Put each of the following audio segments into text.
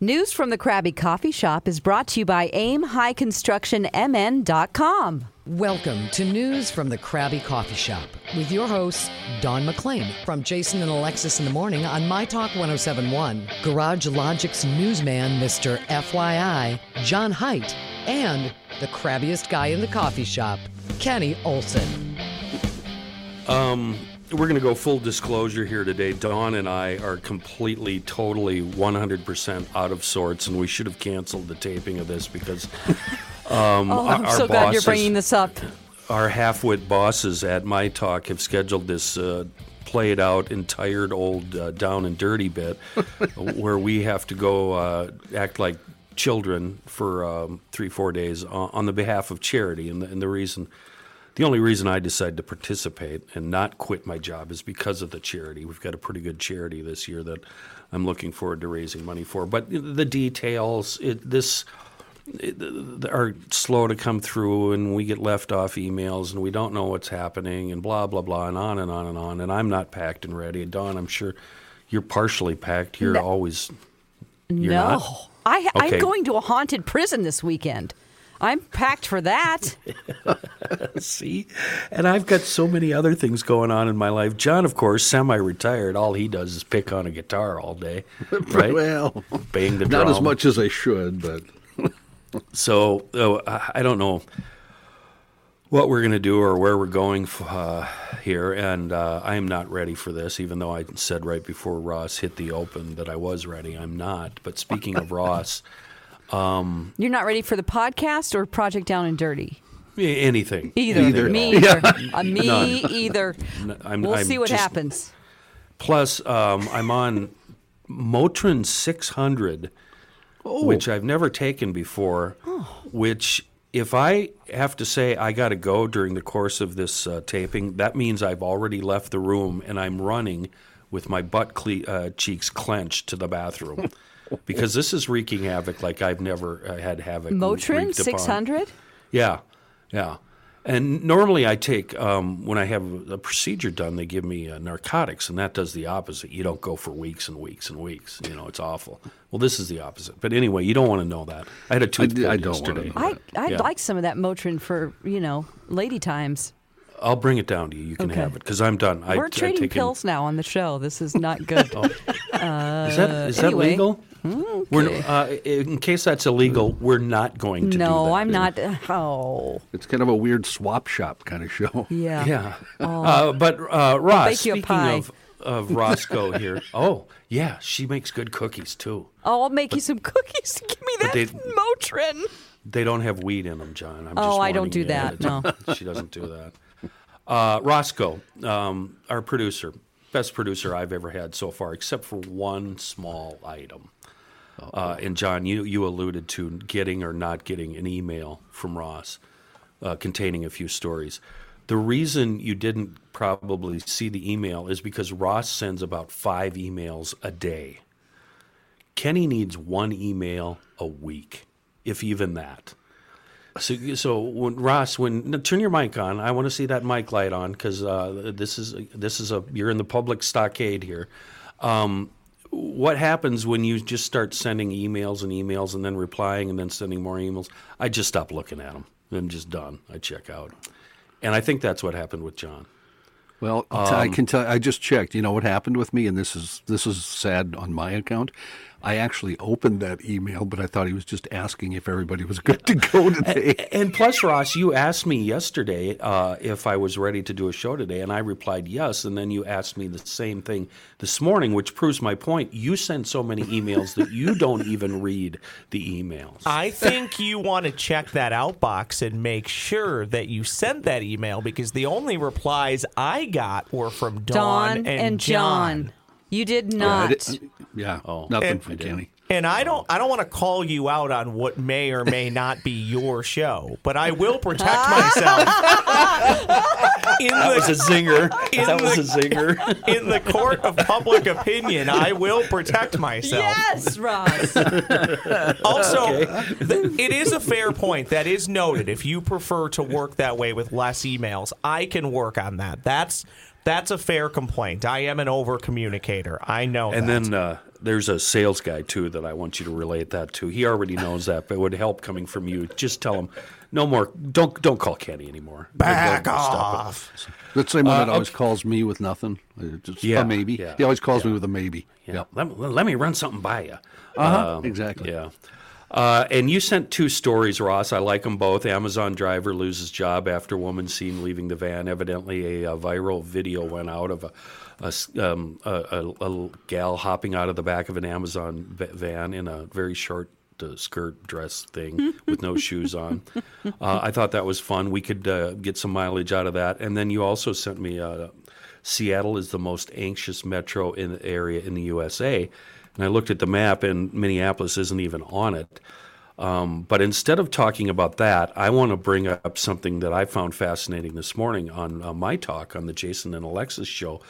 News from the Krabby Coffee Shop is brought to you by AimHighConstructionMN.com. Welcome to News from the Krabby Coffee Shop with your hosts, Dawn McClain from Jason and Alexis in the Morning on My Talk 1071, Garage Logic's newsman, Mr. FYI, John Hines, and the crabbiest guy in the coffee shop, Kenny Olson. Um, we're going to go full disclosure here today. Dawn and I are completely, totally, 100% out of sorts, and we should have canceled the taping of this because um, Oh, I'm our so glad you're bosses- bringing this up. Our half-wit bosses at My Talk have scheduled this uh, played out and tired old uh, down and dirty bit where we have to go uh, act like children for um, three, four days on, on the behalf of charity. And the, and the reason, the only reason I decided to participate and not quit my job is because of the charity. We've got a pretty good charity this year that I'm looking forward to raising money for. But the details, it, this are slow to come through and we get left off emails and we don't know what's happening and blah blah blah and on and on and on and I'm not packed and ready. Dawn, I'm sure you're partially packed. You're No. always you're no. not? I, Okay. I'm going to a haunted prison this weekend. I'm packed for that. See? And I've got so many other things going on in my life. John, of course, semi-retired. All he does is pick on a guitar all day, right? Well, Bang the drum. not as much as I should, but So oh, I I don't know what we're going to do or where we're going f- uh, here, and uh, I am not ready for this. Even though I said right before Ross hit the open that I was ready, I'm not. But speaking of Ross, You're not ready for the podcast or Project Down and Dirty? anything, Either. Either. Me either. Uh, me None. either. N- I'm- we'll I'm see what just- happens. Plus, um, I'm on Motrin 600, which I've never taken before. Which, if I have to say I got to go during the course of this uh, taping, that means I've already left the room and I'm running with my butt cle- uh, cheeks clenched to the bathroom. Because this is wreaking havoc like I've never uh, had havoc. Motrin wreaked upon. 600? Yeah, yeah. And normally I take um, when I have a procedure done, they give me uh, narcotics, and that does the opposite. You don't go for weeks and weeks and weeks. You know, it's awful. Well, this is the opposite. But anyway, you don't want to know that. I had a tooth d- pulled I don't wanna yesterday. know. I, I'd Yeah. like some of that Motrin for, you know, lady times. I'll bring it down to you. You can Okay. have it because I'm done. I, We're I've trading taken- pills now on the show. This is not good. Is that is anyway. that legal? We're, uh, in case that's illegal, we're not going to do that. no, I'm not. Oh, it's kind of a weird swap shop kind of show. yeah. Yeah. Uh, but uh, Ross, bake a speaking pie. of of Roscoe here. Oh, yeah, she makes good cookies too. Oh, I'll make you some cookies. Give me that they- Motrin. They don't have weed in them, John. I'm Oh, just I don't do that, ahead of she doesn't do that. Uh, Roscoe, um, our producer, best producer I've ever had so far, except for one small item. Uh, and John, you you alluded to getting or not getting an email from Ross uh, containing a few stories. The reason you didn't probably see the email is because Ross sends about five emails a day. Kenny needs one email a week, if even that. So, so when Ross, when no, turn your mic on, I want to see that mic light on because uh, this is this is a you're in the public stockade here. Um, what happens when you just start sending emails and emails and then replying and then sending more emails? I just stop looking at them. I'm just done. I check out, and I think that's what happened with John. Well, Um, I can tell. I just checked. You know what happened with me, and this is this is sad on my account. I actually opened that email, but I thought he was just asking if everybody was good to go today. And plus, Ross, you asked me yesterday uh, if I was ready to do a show today, and I replied yes. And then you asked me the same thing this morning, which proves my point. You send so many emails that you don't even read the emails. I think you want to check that outbox and make sure that you sent that email because the only replies I got were from Dawn, Dawn and, John. You did oh, I not. did- yeah, oh, nothing And- from Kenny. And I don't I don't want to call you out on what may or may not be your show, but I will protect myself. In that was a the, zinger. in That was a zinger. in the court of public opinion, I will protect myself. yes, Ross. Also, th- it is a fair point that is noted. If you prefer to work that way with less emails, I can work on that. That's that's a fair complaint. I am an over communicator. I know. And that. then, uh, there's a sales guy too that I want you to relate that to. He already knows that, but it would help coming from you. Just tell him, no more. Don't don't call Kenny anymore. Back They'll- they'll off. That same one that always calls me with nothing. Uh, Just Yeah, a maybe. yeah, he always calls me with a maybe. Yeah. Yep. Let, let me run something by you. Uh-huh. exactly. Yeah. Uh, and you sent two stories, Ross. I like them both. Amazon driver loses job after woman seen leaving the van. Evidently, a, uh viral video went out of a, a um, a, a, a gal hopping out of the back of an Amazon va- van in a very short uh, skirt dress thing with no shoes on. Uh, I thought that was fun. We could uh, get some mileage out of that. And then you also sent me uh, Seattle is the most anxious metro in the area in the USA. And I looked at the map, and Minneapolis isn't even on it. Um, but instead of talking about that, I want to bring up something that I found fascinating this morning on uh, my talk on the Jason and Alexis show.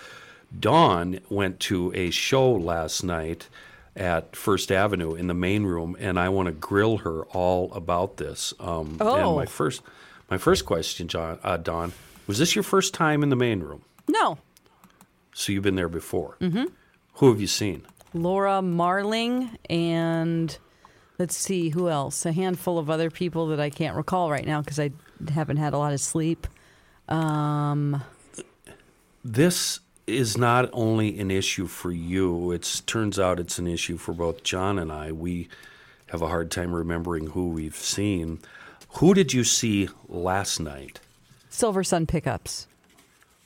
Dawn went to a show last night at First Avenue in the main room, and I want to grill her all about this. Um, And Oh. my first, my first question, John, uh, Dawn, was this your first time in the main room? No. So you've been there before. Mm-hmm. Who have you seen? Laura Marling and let's see who else. A handful of other people that I can't recall right now because I haven't had a lot of sleep. Um, This is not only an issue for you. It turns out it's an issue for both John and I. We have a hard time remembering who we've seen. Who did you see last night? Silversun Pickups.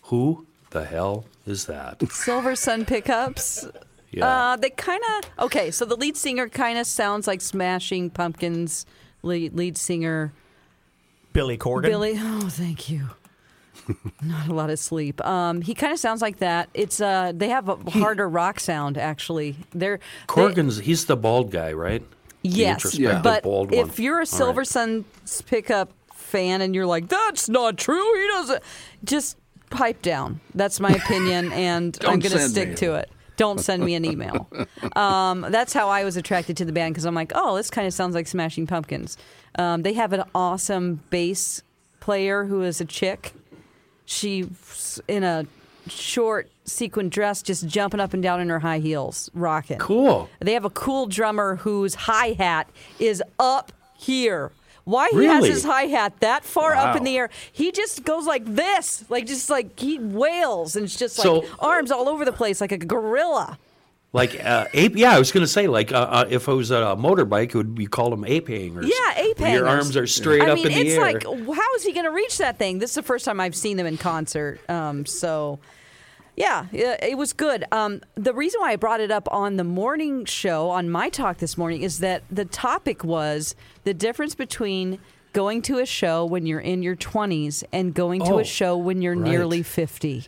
Who the hell is that? Silversun Pickups. Yeah. Uh, they kind of okay. So the lead singer kind of sounds like Smashing Pumpkins lead, lead singer Billy Corgan. Billy. Oh, thank you. Not a lot of sleep. Um, he kind of sounds like that. It's uh, they have a harder rock sound actually. They're they- Corgan's, he's the bald guy, right? Yes, introspective but bald if you're a Silver right. Sun pickup fan and you're like, "That's not true," he doesn't. Just pipe down. That's my opinion, and I'm going to stick me. to it. Don't send me an email. um, that's how I was attracted to the band because I'm like, oh, this kind of sounds like Smashing Pumpkins. Um, they have an awesome bass player who is a chick. She's in a short sequin dress, just jumping up and down in her high heels, rocking. Cool. They have a cool drummer whose hi hat is up here. Why he has his hi hat that far up in the air? He just goes like this, like just like he wails and it's just like So- arms all over the place, like a gorilla. Like uh, ape, yeah, I was going to say, like, uh, uh, if it was a motorbike, it would be called them ape hangers. Yeah, ape where Your arms are straight I up mean, in the air. it's like, how is he going to reach that thing? This is the first time I've seen them in concert. Um, so, yeah, it was good. Um, the reason why I brought it up on the morning show on my talk this morning is that the topic was the difference between going to a show when you're in your 20s and going to Oh, a show when you're right. nearly 50.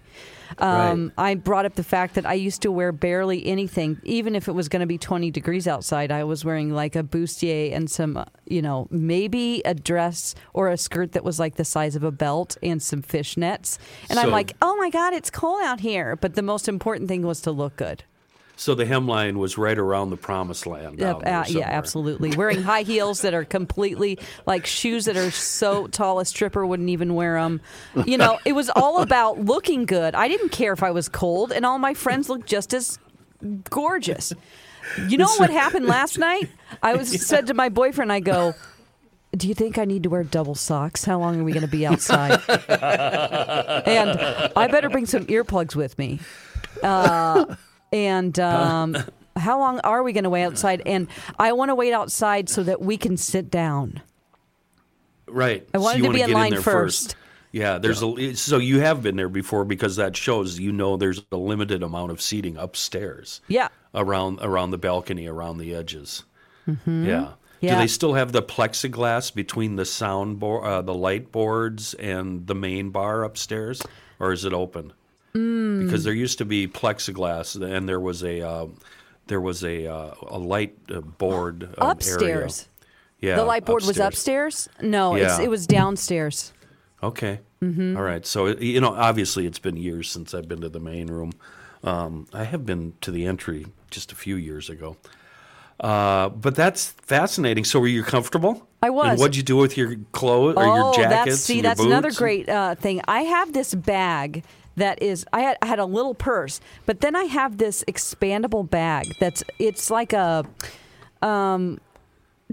Um, Right. I brought up the fact that I used to wear barely anything, even if it was going to be 20 degrees outside. I was wearing like a bustier and some, uh, you know, maybe a dress or a skirt that was like the size of a belt and some fishnets. And I'm like, oh my God, it's cold out here. But the most important thing was to look good. So the hemline was right around the promised land. Yep, uh, yeah, absolutely. Wearing high heels that are completely like shoes that are so tall a stripper wouldn't even wear them. You know, it was all about looking good. I didn't care if I was cold, and all my friends looked just as gorgeous. You know what happened last night? I was said to my boyfriend, I go. Do you think I need to wear double socks? How long are we going to be outside? and I better bring some earplugs with me. Uh, and um, how long are we going to wait outside? And I want to wait outside so that we can sit down. Right. I wanted you to be in line there first. Yeah, there's a so you have been there before because that shows you know there's a limited amount of seating upstairs. Yeah. Around around the balcony, around the edges. Yeah. Do Mm-hmm. Yeah. they still have the plexiglass between the sound board, uh, the light boards, and the main bar upstairs, or is it open? Mm. Because there used to be plexiglass, and there was a uh, there was a uh, a light uh, board um, upstairs. Area. Yeah, the light board was upstairs? No, it's, Yeah. it was downstairs. Okay. Mm-hmm. All right. So you know, obviously, it's been years since I've been to the main room. Um, I have been to the entry just a few years ago. Uh, but that's fascinating. So, were you comfortable? I was. And what'd you do with your clothes or oh, your jackets? that's see, that's another great uh, thing. I have this bag that is I had, I had a little purse, but then I have this expandable bag that's it's like a um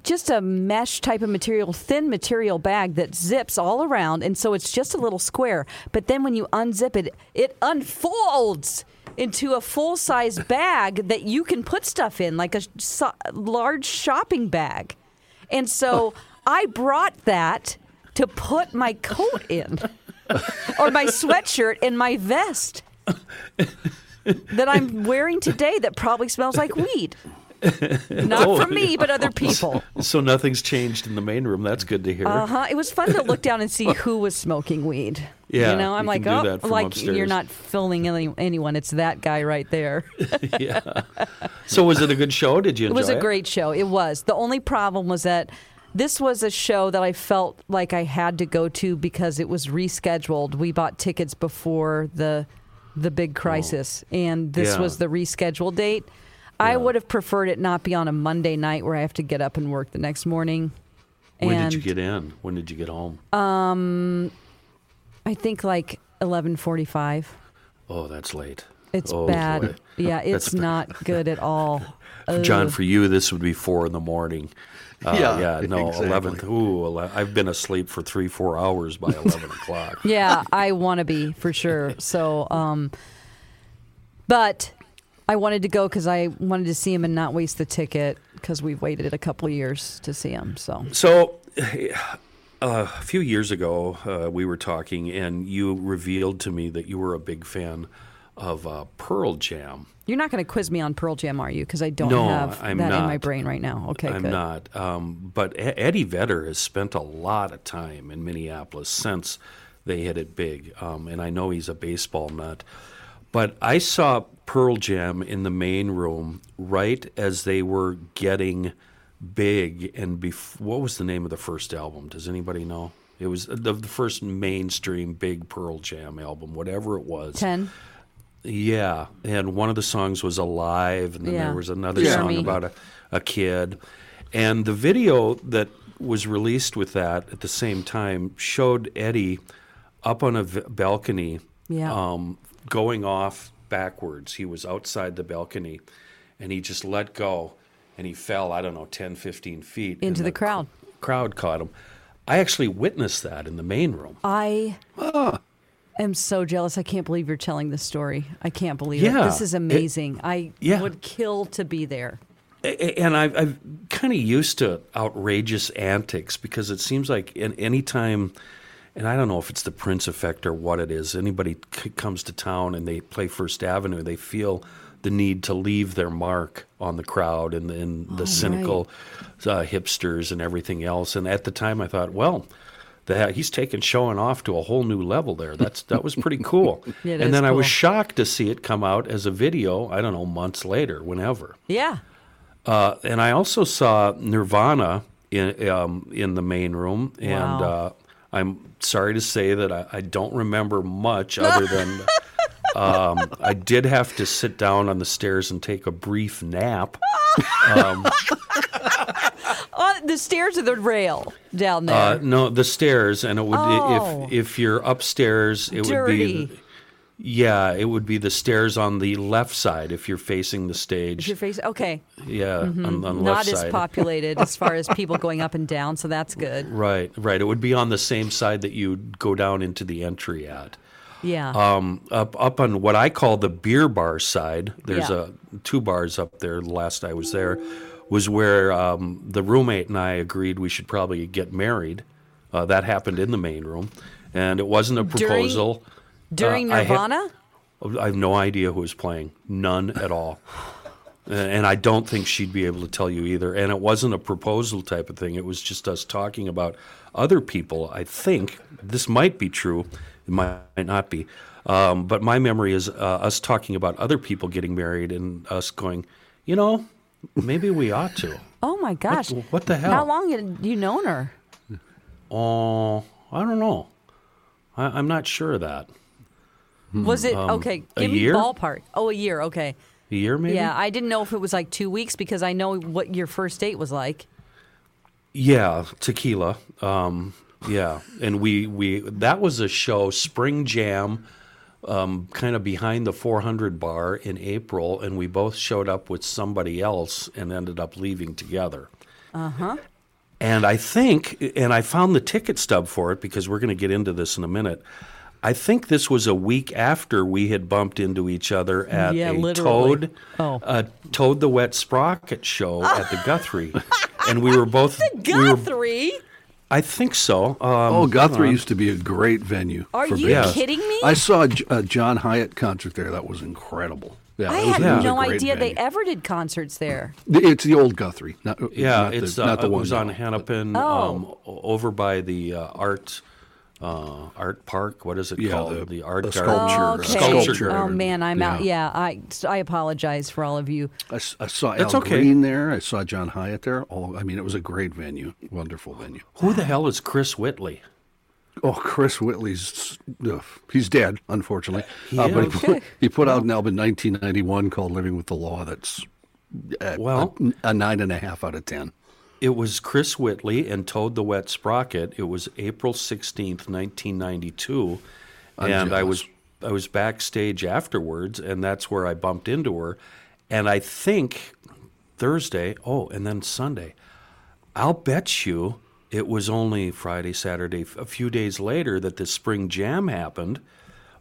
just a mesh type of material, thin material bag that zips all around and so it's just a little square. But then when you unzip it, it unfolds into a full-size bag that you can put stuff in like a so- large shopping bag. And so I brought that to put my coat in or my sweatshirt and my vest that I'm wearing today that probably smells like weed. Not Oh. for me, but other people. So nothing's changed in the main room. That's good to hear. Uh huh. It was fun to look down and see who was smoking weed. Yeah, you know, I'm you like, oh, like upstairs. you're not fooling any, anyone. It's that guy right there. yeah. So was it a good show? Did you enjoy It was a great show. It was. The only problem was that this was a show that I felt like I had to go to because it was rescheduled. We bought tickets before the the big crisis, and this Oh. Yeah. was the rescheduled date. I would have preferred it not be on a Monday night where I have to get up and work the next morning. When and did you get in? When did you get home? Um, I think like eleven forty-five. oh, that's late. It's Oh, bad. boy. Yeah, it's That's bad. not good at all. John, for you, this would be four in the morning. Uh, Yeah, yeah, no, exactly. eleventh. Ooh, ele- I've been asleep for three, four hours by eleven o'clock. Yeah, I want to be for sure. So, um, but I wanted to go because I wanted to see him and not waste the ticket because we've waited a couple of years to see him. So, So, uh, a few years ago, uh, we were talking, and you revealed to me that you were a big fan of uh, Pearl Jam. you're not going to quiz me on Pearl Jam, are you? Because I don't No, have I'm that in my brain right now. Okay, I'm good. not. Um, but Eddie Vedder has spent a lot of time in Minneapolis since they hit it big. Um, and I know he's a baseball nut. But I saw Pearl Jam in the main room right as they were getting big. And bef- what was the name of the first album? Does anybody know? It was the, the first mainstream big Pearl Jam album, whatever it was. Ten. Yeah, and one of the songs was "Alive," and then Yeah. there was another Yeah. song about a, a kid. And the video that was released with that at the same time showed Eddie up on a v- balcony, Yeah. um, going off backwards. He was outside the balcony, and he just let go, and he fell. I don't know, 10, 15 feet Into the crowd. Crowd caught him. I actually witnessed that in the main room. I Ah. Am so jealous. I can't believe you're telling this story. I can't believe Yeah, it. This is it- amazing. I Yeah. would kill to be there. And I've, I've kind of used to outrageous antics because it seems like in any time, and I don't know if it's the Prince effect or what it is. Anybody c- comes to town and they play First Avenue, they feel the need to leave their mark on the crowd and, and the cynical uh, hipsters and everything else. And at the time, I thought, well. The, he's taken showing off to a whole new level there. That's that was pretty cool. It and then I was shocked to see it come out as a video. I don't know months later, whenever. Yeah. Uh, and I also saw Nirvana in um, in the main room, and Wow. uh, I'm sorry to say that I, I don't remember much other than um, I did have to sit down on the stairs and take a brief nap. On the stairs of the rail down there. Uh, no, the stairs, and it would Oh. if if you're upstairs, it would be. Yeah, it would be the stairs on the left side if you're facing the stage. your face. Okay. yeah, on, on the Mm-hmm. Not as side. populated as far as people going up and down, so that's good. Right, right. It would be on the same side that you'd go down into the entry at. Yeah. Um, up up on what I call the beer bar side, there's Yeah. a two bars up there. The last I was there was where um, the roommate and I agreed we should probably get married. Uh, that happened in the main room, and it wasn't a proposal. During uh, I had- Nirvana? I have no idea who was playing. None at all. Uh, And I don't think she'd be able to tell you either. And it wasn't a proposal type of thing. It was just us talking about other people. I think this might be true. It might not be. Um, but my memory is uh, us talking about other people getting married and us going, you know, maybe we ought to. oh my gosh. what the hell? How long had you known her? Oh, I don't know. I, I'm not sure of that. Was it okay? Hmm, um, a Give me year? ballpark. Oh, a year. Okay. A year maybe? Yeah, I didn't know if it was like two weeks because I know what your first date was like. Yeah, tequila. Um, yeah, and we we that was a show, Spring Jam, um, kind of behind the 400 bar in April, and we both showed up with somebody else and ended up leaving together. Uh huh. And I think, and I found the ticket stub for it because we're going to get into this in a minute. I think this was a week after we had bumped into each other at Yeah, a literally. Toad, Oh. a Toad the Wet Sprocket show at the Guthrie, and we were both we were- Guthrie? I think so. Um, Oh, Guthrie used to be a great venue. Are for you bands. kidding me? I saw a, J- a John Hiatt concert there. That was incredible. Yeah, I was, had it was a no great idea they ever did concerts there. It's the old Guthrie. Not, Yeah, not it's the, uh, not the it one was on now. Hennepin, Oh. um, over by the uh, art uh, art park. What is it Yeah, called? the- art the garden. sculpture- okay. Sculpture Oh man, I'm out. Yeah. Yeah, I I apologize for all of you. I saw That's Al okay. Green there. I saw John Hiatt there. Oh, I mean, it was a great venue. Wonderful venue. Who the hell is Chris Whitley? Oh, Chris Whitley's ugh, he's dead, unfortunately. He Uh, but he put, he put out an album in 1991 called "Living with the Law." That's uh, Well- a, a nine and a half out of ten. It was Chris Whitley and Toad the Wet Sprocket. It was April sixteenth, nineteen ninety two, I'm and I was. I was backstage afterwards, and that's where I bumped into her. And I think Thursday. Oh, and then Sunday. I'll bet you it was only Friday, Saturday, a few days later that the spring jam happened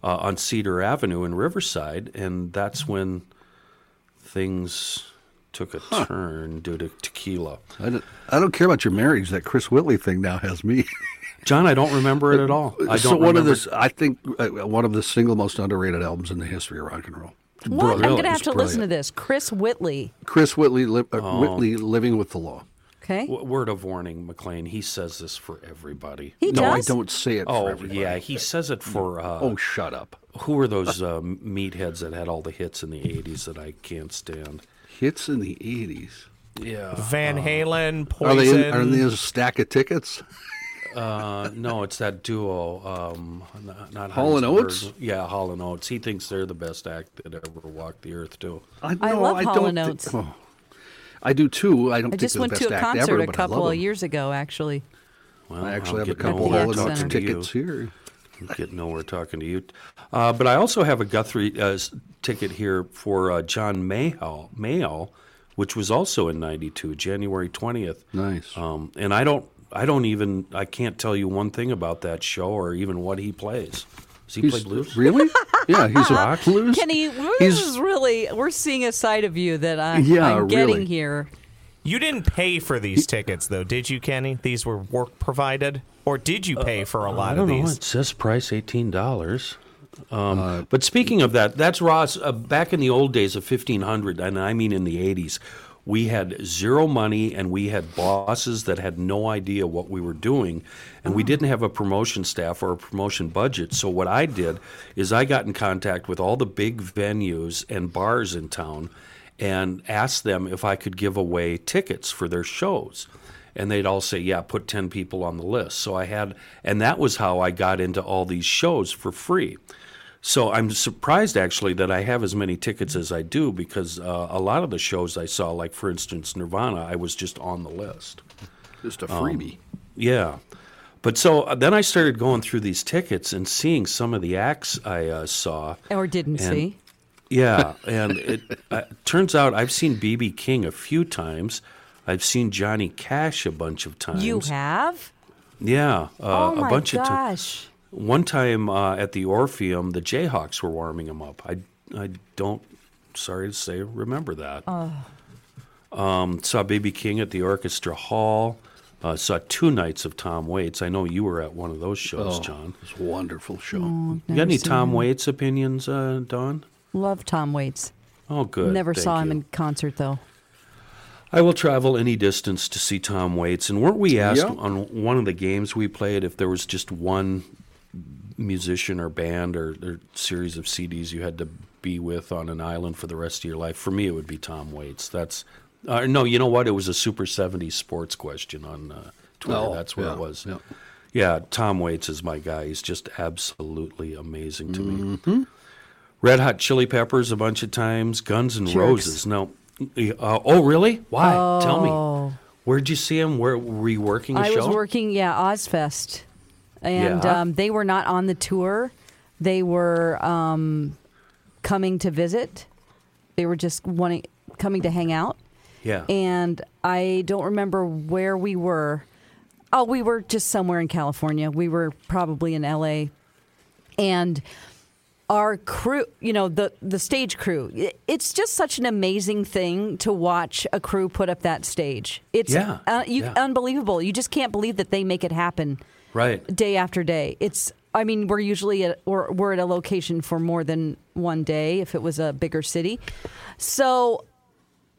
uh, on Cedar Avenue in Riverside, and that's when things took a turn due to tequila. I don't, I don't care about your marriage. That Chris Whitley thing now has me. John, I don't remember it at all. I don't so one of remember. the, I think uh, one of the single most underrated albums in the history of rock and roll. What? Brilliant. I'm gonna have It's to listen to this. Chris Whitley. Chris Whitley, li- uh, Oh. Whitley, living with the law. Okay. W- word of warning, McLean. He says this for everybody. He no, I don't say it. for oh yeah, he says it for. Uh, Oh, shut up. who were those uh, meatheads that had all the hits in the '80s that I can't stand? Hits in the '80s. Yeah. Van Halen, Are they? Poison. In, are they in a stack of tickets? Uh, no, it's that duo. Um, not, not Hall and Oates? Yeah, Hall and Oates. He thinks they're the best act that ever walked the earth too. I no, love I Hall don't and thi- Oates. oh. I do too. I don't I think just went the to a concert ever, a couple of years ago, actually. Well, I actually I'll have a couple nowhere At Hall and Oates tickets here. Get nowhere talking to you. Uh, but I also have a Guthrie uh, ticket here for uh, John Mayall, Mayall, which was also in '92, January 20th. Nice. Um, and I don't, I don't even, I can't tell you one thing about that show or even what he plays. Does he play blues? Really? Yeah, he's a rock blues. Kenny, this He's- is really we're seeing a side of you that I, Yeah, I'm getting really. here. You didn't pay for these tickets, though, did you, Kenny? These were work provided, or did you pay for a lot don't of know. these? It says price eighteen dollars. Um, but speaking of that, that's Ross. Uh, back in the old days of fifteen hundred, and I mean in the eighties, we had zero money and we had bosses that had no idea what we were doing, and we didn't have a promotion staff or a promotion budget. So what I did is I got in contact with all the big venues and bars in town, and asked them if I could give away tickets for their shows and they'd all say, "Yeah, put ten people on the list." So I had, and that was how I got into all these shows for free. So I'm surprised actually that I have as many tickets as I do because uh, a lot of the shows I saw, like for instance Nirvana, I was just on the list. Just a um, freebie. Yeah. But so uh, then I started going through these tickets and seeing some of the acts I uh, saw. Or didn't And- see. Yeah, and it uh, turns out I've seen BB King a few times. I've seen Johnny Cash a bunch of times. You have? Yeah, uh, oh my a bunch of times. One time uh, at the Orpheum, the Jayhawks were warming him up. I, I don't, sorry to say, remember that. Oh. Um, saw BB King at the Orchestra Hall. Uh, saw two nights of Tom Waits. I know you were at one of those shows, Oh, John. It's a wonderful show. You got any Tom Waits opinions, uh, Dawn? Love Tom Waits. Oh, good. Never Thank saw him in concert though. I will travel any distance to see Tom Waits. And weren't we asked Yeah. on one of the games we played if there was just one musician or band or, or series of CDs you had to be with on an island for the rest of your life? For me, it would be Tom Waits. That's uh, no, you know what? It was a Super 70s sports question on uh, Twitter. Oh, That's where yeah, it was. yeah. Yeah, Tom Waits is my guy. He's just absolutely amazing to me. Red Hot Chili Peppers a bunch of times. Guns and Jerks. Roses. No. Uh, oh, really? Why? Tell Oh. me. Where'd you see him? Where were you working a I show? was working, yeah, Ozzfest, and Yeah. um, they were not on the tour, They were um, coming to visit. They were just wanting coming to hang out. Yeah. And I don't remember where we were. Oh, we were just somewhere in California. We were probably in LA. And our crew, you know, the the stage crew. It's just such an amazing thing to watch a crew put up that stage. It's Yeah, uh, you, yeah. unbelievable. You just can't believe that they make it happen right. day after day. It's I mean, we're usually at we're, we're at a location for more than one day if it was a bigger city. So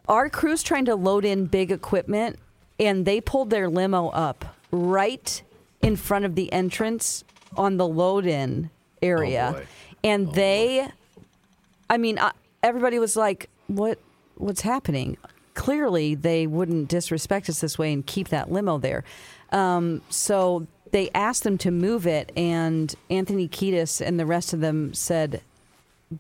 our crew's trying to load in big equipment and they pulled their limo up right in front of the entrance on the load in area. boy. And they I mean, I, everybody was like, "What? What's happening?" Clearly, they wouldn't disrespect us this way and keep that limo there. Um, so they asked them to move it, and Anthony Kiedis and the rest of them said,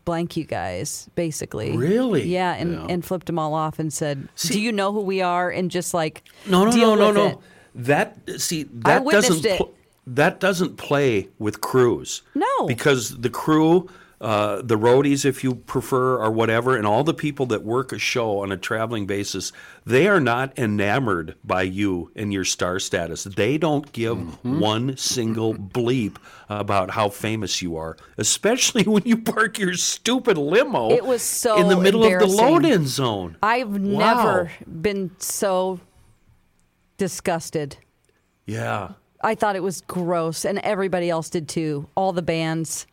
"Blank you guys," basically. Really? Yeah, and Yeah. and flipped them all off and said, See- "Do you know who we are?" And just like No, no, no, no, no. it. That see I that witnessed doesn't it. Pl- that doesn't play with crews. No. because the crew, uh, the roadies, if you prefer, or whatever, and all the people that work a show on a traveling basis, they are not enamored by you and your star status. They don't give Mm-hmm. one single bleep about how famous you are, especially when you park your stupid limo. It was so in the middle of the embarrassing. load-in zone. I've Wow. never been so disgusted. Yeah. I thought it was gross, and everybody else did too. All the bands.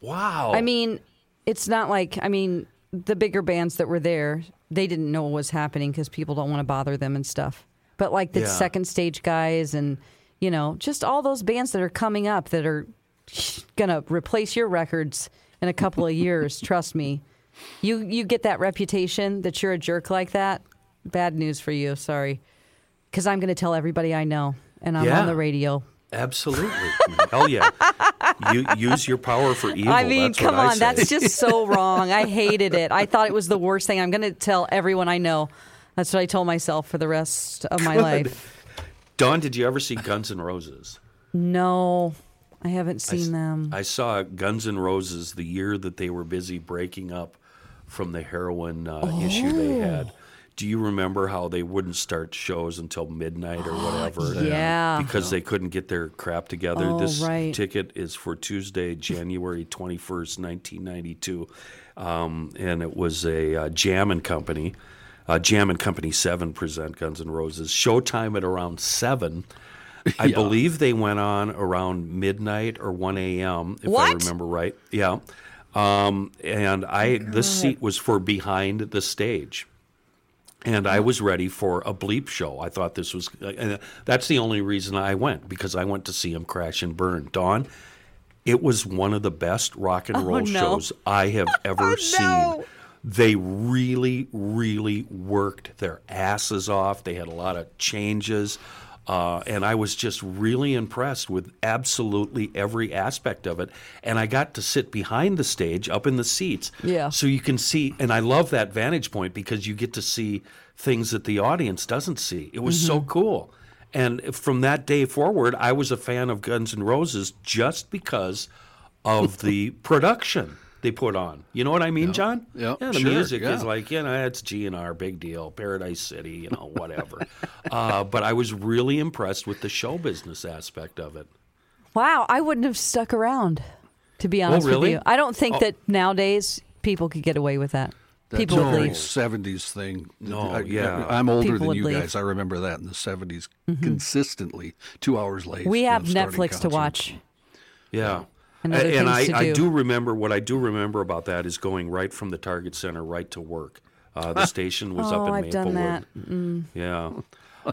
Wow. I mean, it's not like I mean the bigger bands that were there, they didn't know what was happening because people don't want to bother them and stuff. But like the Yeah. second stage guys and you know just all those bands that are coming up that are gonna replace your records in a couple of years. trust me, you you get that reputation that you're a jerk like that. Bad news for you. Sorry, because I'm gonna tell everybody I know, and I'm Yeah. on the radio. Absolutely. Hell yeah. You use your power for evil. I mean, That's come on, say. that's just so wrong. I hated it. I thought it was the worst thing. I'm going to tell everyone I know. That's what I told myself for the rest of my life. Dawn, did you ever see Guns N' Roses? No, I haven't I seen them. I saw Guns N' Roses the year that they were busy breaking up from the heroin uh, issue they Oh. had. Do you remember how they wouldn't start shows until midnight or whatever? Yeah. Because they couldn't get their crap together. Oh, this right. ticket is for Tuesday, January 21st, 1992. Um, and it was a uh, Jam and Company. Uh, Jam and Company 7 present Guns N' Roses. Showtime at around 7. I believe they went on around midnight or 1 a.m., if I remember right. Yeah. Um, and I, this seat was for behind the stage and I was ready for a bleep show. I thought this was, and that's the only reason I went because I went to see him crash and burn. Dawn, it was one of the best rock and oh, roll Oh, no. shows I have ever oh, seen. They really, really worked their asses off. They had a lot of changes. Uh, and I was just really impressed with absolutely every aspect of it. And I got to sit behind the stage up in the seats. Yeah. So you can see, and I love that vantage point because you get to see things that the audience doesn't see. It was so cool. And from that day forward, I was a fan of Guns N' Roses just because of the production they put on. You know what I mean, John? yeah, the sure, music is like, you know, it's GNR, big deal, Paradise City, you know, whatever. uh, but I was really impressed with the show business aspect of it. Wow, I wouldn't have stuck around, to be honest Oh, really? with you. I don't think Oh. that nowadays people could get away with that. That's people a would leave. 70s thing. No, I, yeah. I'm older People than you leave. guys. I remember that in the 70s consistently, two hours late. We have Netflix to watch. Yeah. And other and I, to I do. do remember what I do remember about that is going right from the Target Center right to work. Uh, the station was Oh, up in I've done Maplewood. that. Yeah.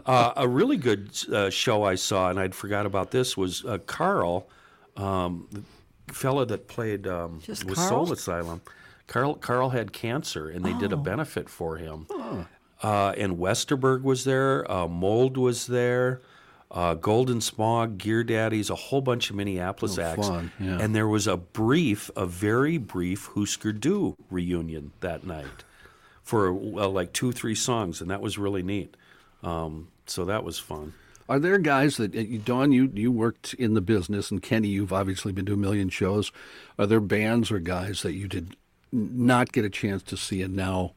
Uh, a really good uh, show I saw, and I'd forgot about this, was uh, Karl, um, the fella that played um, Just with Karl? Soul Asylum. Karl Karl had cancer, and they did Oh. a benefit for him. Uh, and Westerberg was there. Uh, Mould was there. Uh, Golden Smog, Gear Daddies, a whole bunch of Minneapolis Oh, acts. yeah. And there was a brief, a very brief Husker Du reunion that night for uh, like two, three songs, and that was really neat. Um, so that was fun. Are there guys that uh, you- Dawn? You you worked in the business, and Kenny, you've obviously been to a million shows. Are there bands or guys that you did not get a chance to see, and now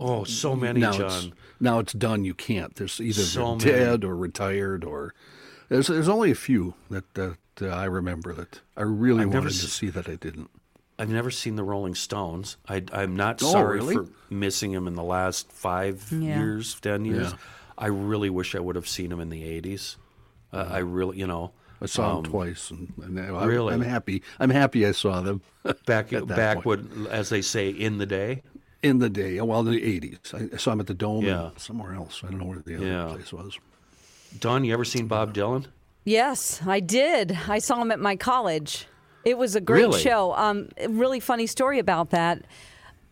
Oh, so many, now it's John. now it's done? You can't. There's either So dead or retired, or there's there's only a few that that uh, I remember that I really I've wanted to s- see that I didn't. I've never seen the Rolling Stones. I, I'm not Oh, sorry really? for missing them in the last five Yeah. years, ten years. Yeah. I really wish I would have seen them in the '80s. Uh, I really, you know, I saw um, them twice, and, and I, really? I'm happy. I'm happy I saw them back at that back point. would, as they say, in the day. In the day. Well, in the '80s, I saw them at the Dome Yeah. and somewhere else. I don't know where the other Yeah. place was. Dawn, you ever seen Bob Dylan? Yes, I did. I saw him at my college. It was a great Really? show. Um, really funny story about that.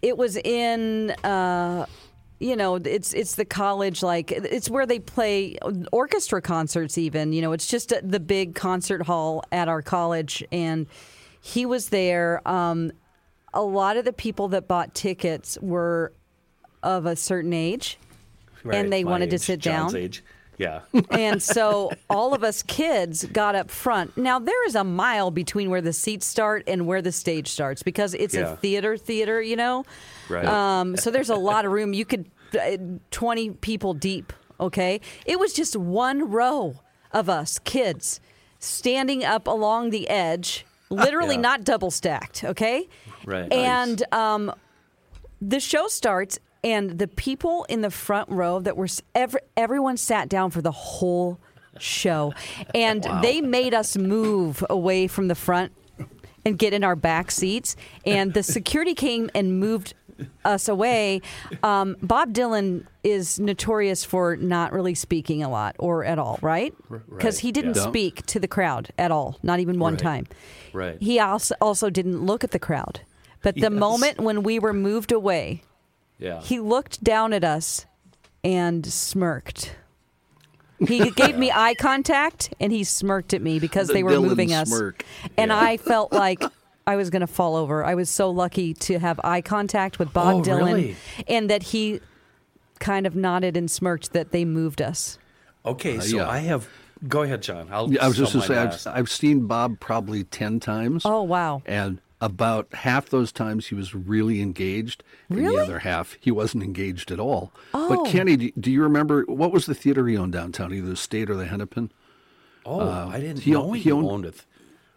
It was in, uh, you know, it's it's the college like it's where they play orchestra concerts. Even you know, it's just the big concert hall at our college, and he was there. Um, a lot of the people that bought tickets were of a certain age. And they wanted to sit John's down? Age. Yeah. And so all of us kids got up front. Now there is a mile between where the seats start and where the stage starts because it's Yeah. a theater theater, you know. Right. Um, so there's a lot of room. You could uh, 20 people deep, okay? It was just one row of us kids standing up along the edge, literally Yeah. not double stacked, okay? Right. And um, the show starts, and the people in the front row that were every, everyone sat down for the whole show, and they made us move away from the front and get in our back seats. And the security came and moved us away. Um, Bob Dylan is notorious for not really speaking a lot or at all, right? Because he didn't yeah. speak to the crowd at all, not even one Right. time. Right. He also also didn't look at the crowd. But the Yes. moment when we were moved away, yeah. he looked down at us and smirked. He gave me eye contact and he smirked at me because The they were Dylan moving us. smirk. And Yeah. I felt like I was going to fall over. I was so lucky to have eye contact with Bob Oh, Dylan really? and that he kind of nodded and smirked that they moved us. Okay, uh, so yeah. I have. Go ahead, John. I'll. Yeah, I was just going to say, I've. I've seen Bob probably 10 times. Oh, wow. And about half those times he was really engaged. And Really? the other half, he wasn't engaged at all. Oh. But Kenny, do, do you remember what was the theater he owned downtown, either the State or the Hennepin? Oh, I didn't uh, he know owned- he, he owned- owned it.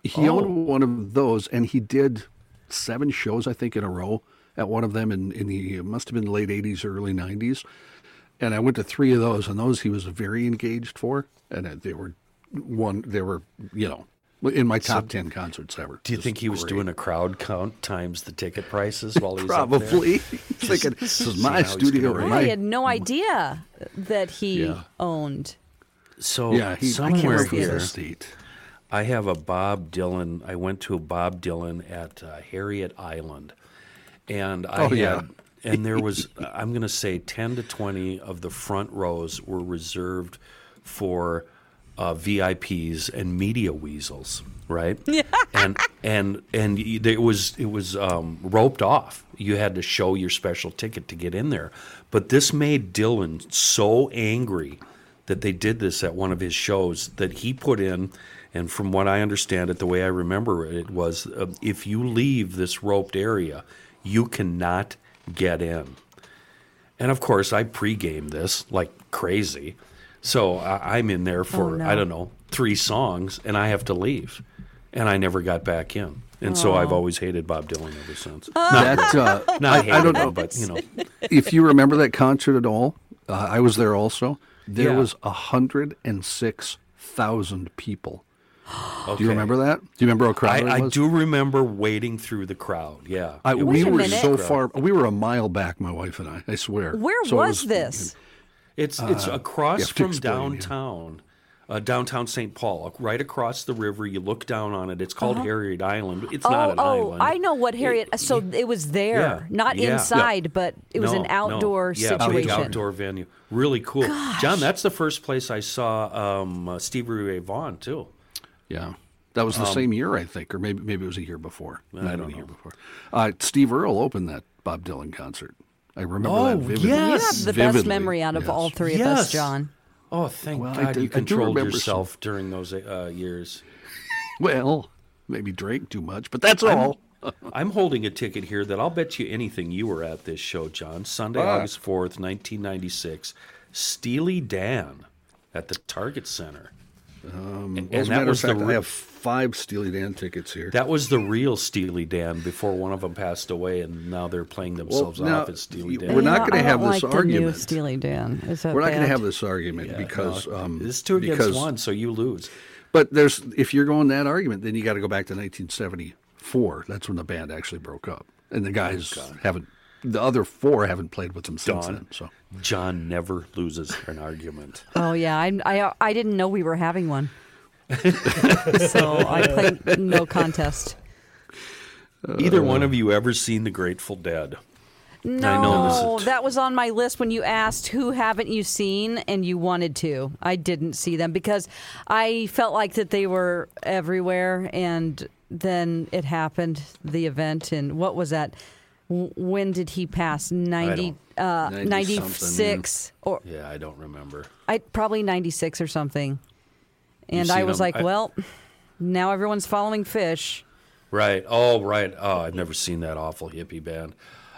He Oh. owned one of those, and he did seven shows, I think, in a row at one of them in, in the, it must have been late 80s or early 90s. And I went to three of those, and those he was very engaged for. And uh, they were one, they were, you know, in my top 10 concerts ever. Do you think he was great. doing a crowd count times the ticket prices while he was up there? Probably. thinking, this is my studio. gonna I had no idea that he Yeah. owned. So yeah, he, I somewhere remember if it was here, State. I have a Bob Dylan. I went to a Bob Dylan at uh, Harriet Island, and I Oh, had, yeah. and there was, I'm going to say, ten to twenty of the front rows were reserved for uh, VIPs and media weasels, right? Yeah. And and and it was it was um, roped off. You had to show your special ticket to get in there. But this made Dylan so angry that they did this at one of his shows that he put in. And from what I understand it, the way I remember it, was uh, if you leave this roped area, you cannot get in. And of course, I pre-gamed this like crazy. So I, I'm in there for, no. I don't know, three songs, and I have to leave. And I never got back in. And so I've always hated Bob Dylan ever since. That, uh, Not hated I don't know. but, you know. if you remember that concert at all, uh, I was there also. There Yeah. was 106,000 people. Okay. Do you remember that? Do you remember how crowded I, I was? do remember wading through the crowd. Yeah. I, we were minute. so far. We were a mile back, my wife and I. I swear. Where So it was, this? It's it's across Uh, you from downtown, uh, downtown St. Paul, right across the river. You look down on it. It's called Harriet Island. It's Oh, not an oh, island. I know what Harriet. So it was there, Yeah, not yeah. inside, but it was No, an no. outdoor yeah, big situation. outdoor venue. Really cool. John, that's the first place I saw um, uh, Stevie Ray Vaughan too. Yeah. That was the Um, same year, I think, or maybe maybe it was a year before. I Not don't a year know. before. Uh, Steve Earle opened that Bob Dylan concert. I remember Oh, that vividly. yes. You have the Vividly, best memory out of yes. all three of us, John. Oh, thank Well, God do- I you do controlled remember some- yourself during those uh, years. Well, maybe drank too much, but that's all. I'm holding a ticket here that I'll bet you anything you were at this show, John. Sunday, Ah. August 4th, 1996. Steely Dan at the Target Center. Um, and Well, as a matter of was the fact, I have five Steely Dan tickets here. that was the real Steely Dan before one of them passed away, and now they're playing themselves now, off as Steely Dan. we're not gonna have this like argument. Steely Dan. Is that We're not going to have this argument Yeah, because no, um, it's two against because- one, so you lose. But there's if you're going that argument, then you got to go back to 1974. That's when the band actually broke up, and the guys haven't. The other four haven't played with them since Don. then. So John never loses an argument. Oh yeah, I, I I didn't know we were having one, so I played no contest. Either one of you ever seen The Grateful Dead? No, know this that was on my list when you asked who haven't you seen, and you wanted to. I didn't see them because I felt like that they were everywhere, and then it happened, the event, and what was that? When did he pass? 90, uh, 90 96 or Yeah, I don't remember. I probably 96 or something. And I was them? like, I- well, now everyone's following Phish. Right. Oh, right. Oh, I've never seen that awful hippie band.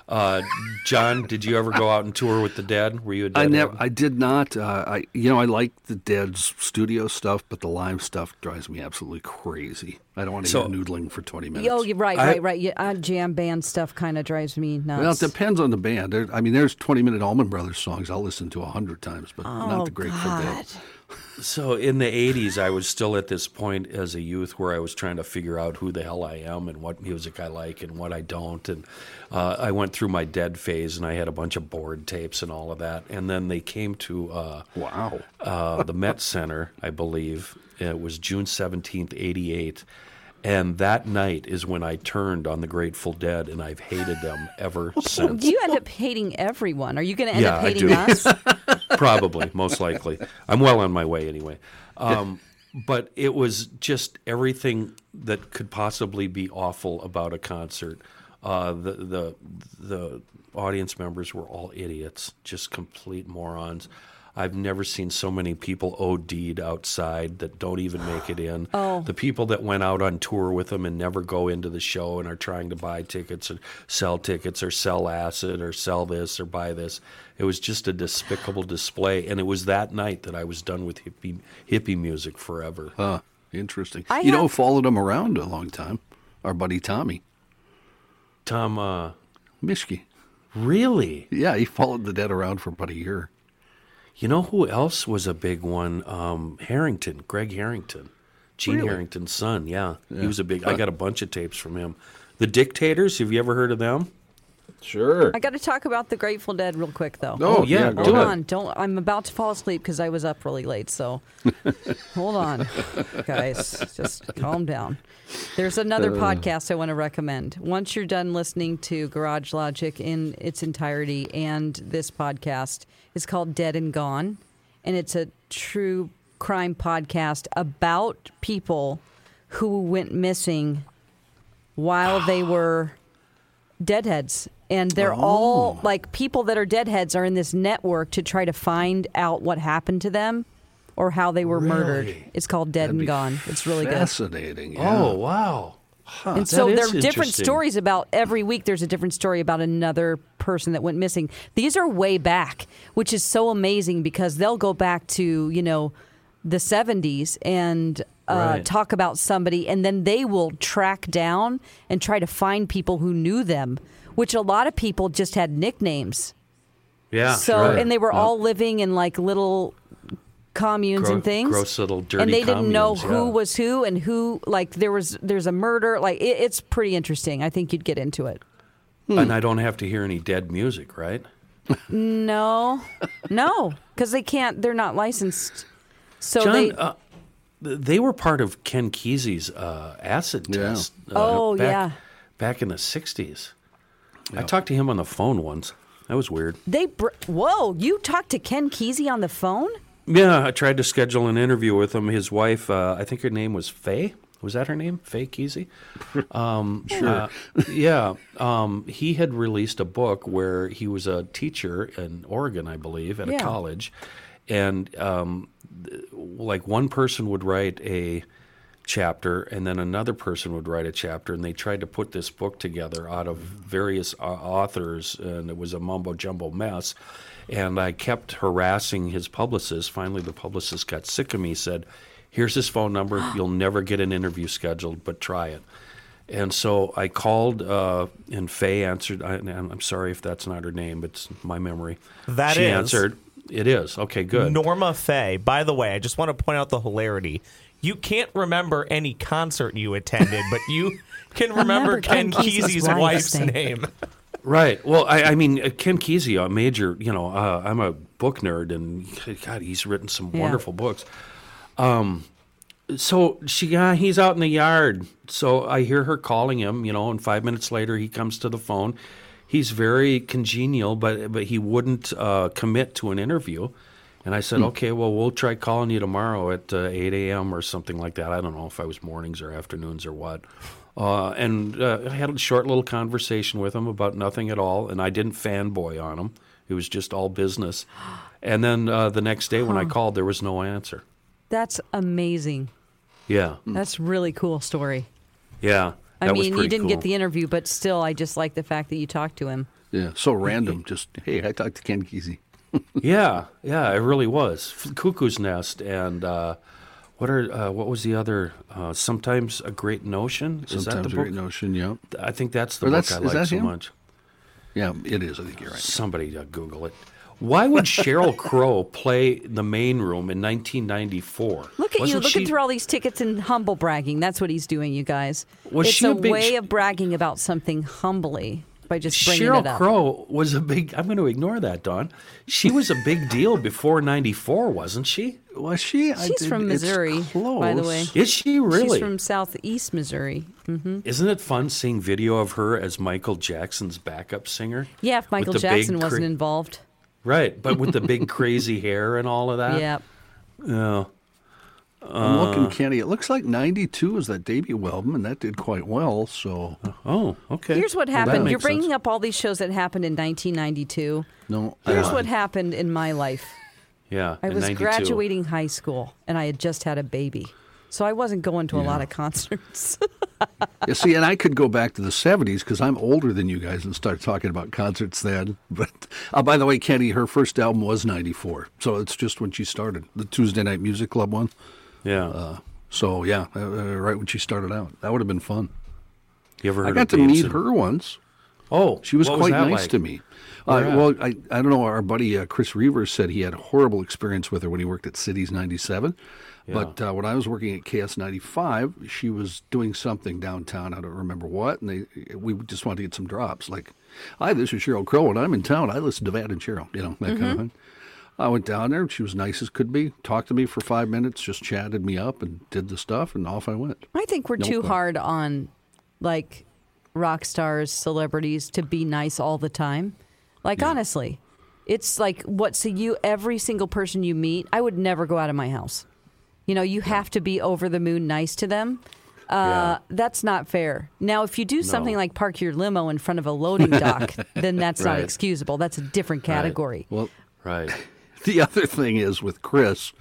Uh, John, did you ever go out and tour with the Dead? Were you a Dead? I never, head? I did not. Uh, I, you know, I like the Dead's studio stuff, but the live stuff drives me absolutely crazy. I don't want to So- hear noodling for 20 minutes. Oh, you're right, I- right, right. Yeah, uh, jam band stuff kind of drives me nuts. Well, it depends on the band. There, I mean, there's 20 minute Allman Brothers songs I'll listen to a hundred times, but oh, not the Grateful God. Dead. So in the 80s, I was still at this point as a youth where I was trying to figure out who the hell I am and what music I like and what I don't. And uh, I went through my dead phase and I had a bunch of board tapes and all of that. And then they came to uh, Wow. uh, the Met Center, I believe. It was June 17th, 88. And that night is when I turned on the Grateful Dead, and I've hated them ever since. You end up hating everyone. Are you going to end Yeah, up hating us? Probably, most likely. I'm well on my way anyway. Um, but it was just everything that could possibly be awful about a concert. Uh, the the the audience members were all idiots, just complete morons. I've never seen so many people OD'd outside that don't even make it in. Oh. The people that went out on tour with them and never go into the show and are trying to buy tickets or sell tickets or sell acid or sell this or buy this. It was just a despicable display. And it was that night that I was done with hippie, hippie music forever. Huh. Interesting. I you know followed him around a long time? Our buddy Tommy. Tom, uh, Mishke. really? Yeah, he followed the Dead around for about a year. You know who else was a big one? Um, Harrington, Greg Harrington, Gene Really? Harrington's son. Yeah, he was a big. I got a bunch of tapes from him. The Dictators. Have you ever heard of them? Sure. I got to talk about the Grateful Dead real quick, though. Oh, yeah, yeah, go Hold ahead. on, don't. I'm about to fall asleep because I was up really late. So, hold on, guys. Just calm down. There's another Uh. podcast I want to recommend. Once you're done listening to Garage Logic in its entirety and this podcast, it's called Dead and Gone, and it's a true crime podcast about people who went missing while they were deadheads and they're Oh. all like people that are deadheads are in this network to try to find out what happened to them or how they were murdered it's called dead That'd and gone it's really good Fascinating. Yeah. Oh wow! and so there are different stories about every week there's a different story about another person that went missing these are way back which is so amazing because they'll go back to you know the 70s and uh, Right. talk about somebody and then they will track down and try to find people who knew them which a lot of people just had nicknames Yeah. so right. and they were all living in like little communes Gro- and things gross little dirty and they didn't know who yeah. was who and who like there was there's a murder like it, it's pretty interesting i think you'd get into it and I don't have to hear any dead music, right? no no because they can't they're not licensed so John, they uh, they were part of Ken Kesey's uh, acid Yeah. test. Uh, Oh, back, yeah. back in the '60s. I talked to him on the phone once. That was weird. they br- whoa you talked to ken kesey on the phone Yeah, I tried to schedule an interview with him. His wife, uh, I think her name was Faye. Was that her name? Faye Kesey? Um, sure. yeah. Um, he had released a book where he was a teacher in Oregon, I believe, at Yeah. a college. and um, th- like one person would write a chapter, and then another person would write a chapter, and they tried to put this book together out of various uh, authors, and it was a mumbo jumbo mess. And I kept harassing his publicist. Finally, the publicist got sick of me. Said, "Here's his phone number. You'll never get an interview scheduled, but try it." And so I called, uh, and Faye answered. I, i'm sorry if that's not her name, but it's my memory. That she is. answered. It is okay. Good. Norma Faye. By the way, I just want to point out the hilarity. You can't remember any concert you attended, but you can remember, Remember Ken Ken Kesey's Kesey's wife's wife's name. name. Right. Well, I, I mean, uh, Ken Kesey, a major, you know, uh, I'm a book nerd, and God, he's written some Yeah. wonderful books. Um, so she, uh, he's out in the yard. So I hear her calling him, you know, and five minutes later he comes to the phone. He's very congenial, but but he wouldn't uh, commit to an interview. And I said, okay, well, we'll try calling you tomorrow at uh, 8 a.m. or something like that. I don't know if I was mornings or afternoons or what. Uh, and uh, I had a short little conversation with him about nothing at all, and I didn't fanboy on him. It was just all business. And then uh, the next day when I called, there was no answer. That's amazing. Yeah, That's really cool story. yeah. I mean, you didn't cool. get the interview, but still, I just like the fact that you talked to him. Yeah, so random. Just hey, I talked to Ken Kesey. Yeah, yeah, it really was. Cuckoo's Nest and uh, what are uh, what was the other? Uh, Sometimes a Great Notion. Is Sometimes that the a great book? notion. Yeah, I think that's the Or book that's- I is like so him? much. yeah, it is. I think you're right. Somebody uh, Google it. Why would Sheryl Crow play the main room in 1994? Look at you Wasn't looking she- through all these tickets and humble bragging. That's what he's doing, you guys. Was it's she a, a big way of bragging about something humbly by just bringing Sheryl it up. Crow was a big. I'm going to ignore that, Dawn. She was a big deal before '94, wasn't she? Was she? I She's did- from it's Missouri, by the way. Is she really? She's from southeast Missouri. Mm-hmm. Isn't it fun seeing video of her as Michael Jackson's backup singer? Yeah, if Michael Jackson cra- wasn't involved. Right, but with the big crazy hair and all of that. yeah. Yeah. I'm Uh. looking, Kenny. It looks like '92 was that debut album, and that did quite well. So Oh, okay. Here's what Well, happened. You're bringing sense. up all these shows that happened in 1992. no, Here's uh, what happened in my life. Yeah, I was 92. graduating high school and I had just had a baby. So I wasn't going to a lot of concerts. You see, and I could go back to the 70s because I'm older than you guys and start talking about concerts then. But uh, by the way, Kenny, her first album was 94. So it's just when she started, the Tuesday Night Music Club one. Yeah. So yeah, uh, uh, right when she started out. That would have been fun. you ever heard I of got to Babes meet in- her once. Oh, She was what quite that nice like? to me. Uh, at? well, I, I don't know. Our buddy uh, Chris Reavers said he had a horrible experience with her when he worked at Cities 97. But uh, when I was working at KS 95, she was doing something downtown. I don't remember what. And they, we just wanted to get some drops. Like, hi, this is Sheryl Crow. When I'm in town, I listen to Van and Cheryl, you know, that kind Mm-hmm. of thing. I went down there. and She was nice as could be. Talked to me for five minutes, just chatted me up and did the stuff, and off I went. I think we're No too problem. hard on like rock stars, celebrities to be nice all the time. Like honestly, it's like what so you every single person you meet, I would never go out of my house. You know, you have to be over the moon nice to them. Uh, That's not fair. Now, if you do something like park your limo in front of a loading dock, then that's not excusable. That's a different category. Well, Right. The other thing is with Chris,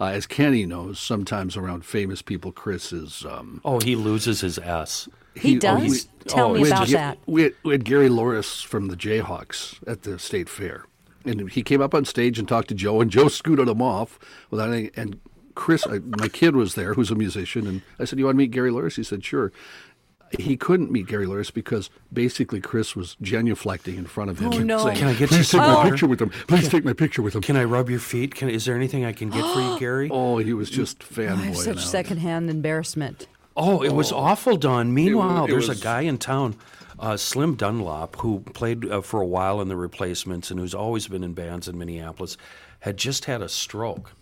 uh, as Kenny knows, sometimes around famous people, Chris is. Um, Oh, he loses his S. He, oh, does. we- Tell oh, me about just- that. We had, we had Gary Louris from the Jayhawks at the state fair, and he came up on stage and talked to Joe, and Joe scooted him off without any. And Chris, I, my kid was there, who's a musician, and I said, "You want to meet Gary Louris?" He said, "Sure." He couldn't meet Gary Louris because basically Chris was genuflecting in front of him. Oh, and no. saying, Can I get Please you take some my water?" picture with him. Please take my picture with him. Can I rub your feet? Can, is there anything I can get for you, Gary? Oh, he was just I have fanboying such out. secondhand embarrassment. Oh, it was awful, Dawn. Meanwhile, it there's was- a guy in town, uh, Slim Dunlop, who played uh, for a while in the Replacements and who's always been in bands in Minneapolis, had just had a stroke.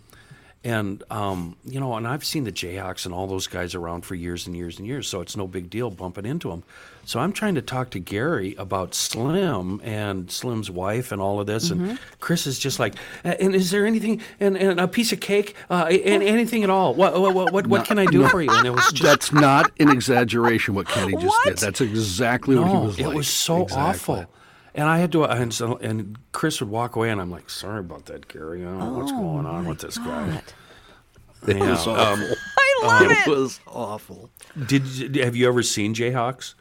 And, um, you know, and I've seen the Jayhawks and all those guys around for years and years and years, so it's no big deal bumping into them. So I'm trying to talk to Gary about Slim and Slim's wife and all of this. Mm-hmm. And Chris is just like, "Uh, and is there anything, and, and a piece of cake, uh, and anything at all? What, what, what, what, what can I do for you? And it was just That's not an exaggeration what Kenny just What? did. That's exactly what he no, was it like. was so Exactly. awful. And I had to, and, so, and Chris would walk away, and I'm like, "Sorry about that, Gary. I don't know what's going on with this guy." It Yeah, was um, awful. I love it it. was awful. Did you- have you ever seen Jayhawks?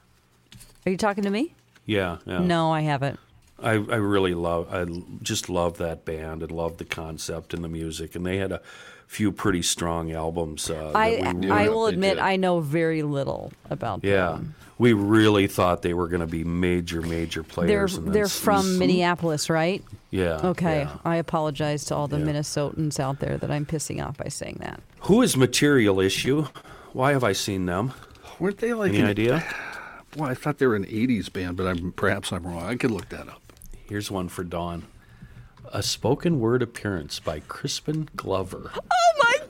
Are you talking to me? Yeah, yeah. No, I haven't. I, I really love I l- just love that band and love the concept and the music and they had a few pretty strong albums. Uh, that I we I will they admit did. I know very little about them. yeah, them. We really thought they were going to be major major players. They're players. they're s- from Minneapolis, right? yeah. Okay. yeah. I apologize to all the Yeah. Minnesotans out there that I'm pissing off by saying that. Who is Material Issue? Why have I seen them? Weren't they like Any an, idea? Well, I thought they were an '80s band, but I'm perhaps I'm wrong. I could look that up. Here's one for Dawn. A spoken word appearance by Crispin Glover. Oh my God!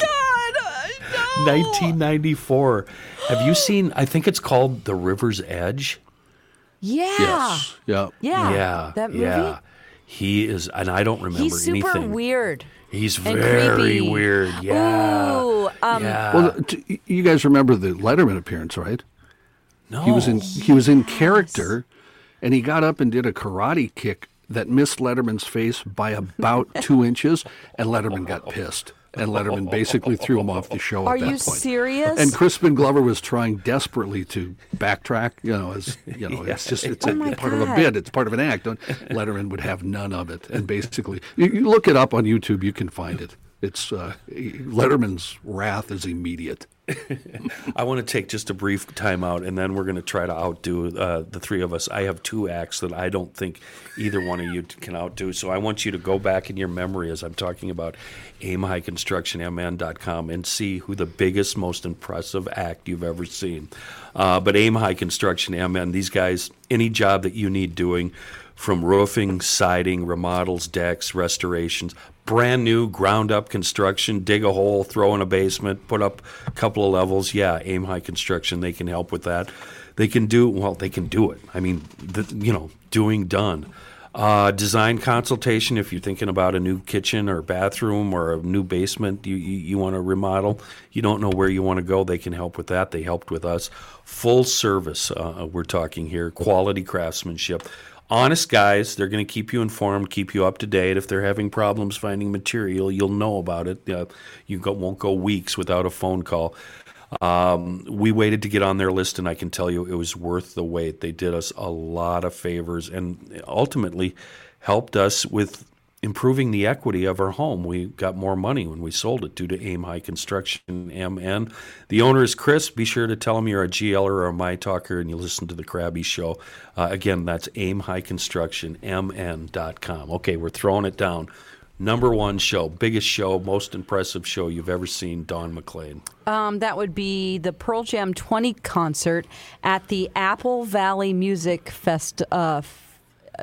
No. 1994. Have you seen? I think it's called The River's Edge. Yeah. Yes. Yeah. Yeah. yeah, That movie. yeah. He is, and I don't remember He's super anything. weird. He's and very creepy. weird. Yeah. Ooh, um, yeah. Well, t- you guys remember the Letterman appearance, right? no. He was in he was in character, and he got up and did a karate kick that missed Letterman's face by about two inches, and Letterman got pissed, and Letterman basically threw him off the show. Are at that you point. serious? And Crispin Glover was trying desperately to backtrack. You know, as you know, it's just it's Oh a, my part of a God. bit. It's part of an act. Don't- Letterman would have none of it, and basically, you, you look it up on YouTube, you can find it. It's uh, Letterman's wrath is immediate. I want to take just a brief time out, and then we're going to try to outdo uh, the three of us. I have two acts that I don't think either one of you can outdo. So I want you to go back in your memory as I'm talking about aimhighconstructionmn.com and see who the biggest, most impressive act you've ever seen. Uh, but Aim High Construction MN, these guys, any job that you need doing, from roofing, siding, remodels, decks, restorations, brand new ground up construction, dig a hole, throw in a basement, put up a couple of levels. Yeah, Aim High Construction, they can help with that. They can do, well, they can do it. I mean, the, you know, doing done. Uh, design consultation if you're thinking about a new kitchen or bathroom or a new basement you, you, you want to remodel you don't know where you want to go they can help with that they helped with us full service uh, we're talking here quality craftsmanship honest guys they're going to keep you informed keep you up to date. If they're having problems finding material you'll know about it. Uh, you go, won't go weeks without a phone call. Um, we waited to get on their list, and I can tell you it was worth the wait. They did us a lot of favors and ultimately helped us with improving the equity of our home. We got more money when we sold it due to Aim High Construction MN. The owner is Chris. Be sure to tell him you're a GLer or a My Talker and you listen to the Krabby Show. Uh, again, that's Aim High Construction MN.com. Okay, we're throwing it down. Number one show, biggest show, most impressive show you've ever seen, Don McLean. Um, that would be the Pearl Jam 20 concert at the Apple Valley Music Fest uh,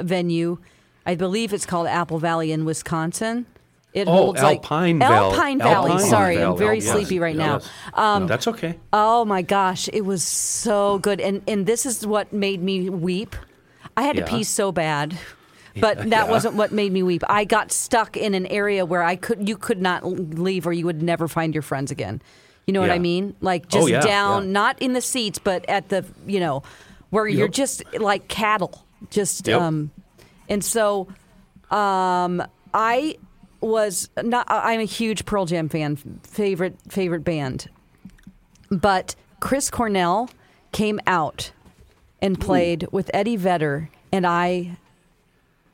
venue. I believe it's called Apple Valley in Wisconsin. It Oh, holds Alpine like Valley. Alpine Valley. Alpine Sorry, I'm very Yes, sleepy right now. yes. Um, No, that's okay. Oh my gosh, it was so good, and and this is what made me weep. I had Yeah. to pee so bad, but that Yeah. wasn't what made me weep. I got stuck in an area where I could you could not leave, or you would never find your friends again. You know what I mean? Like Oh, just yeah, down, not in the seats, but at the you know where you're just like cattle, just Yep. um, and so um, I was not. I'm a huge Pearl Jam fan, favorite favorite band, but Chris Cornell came out and played with Eddie Vedder, and I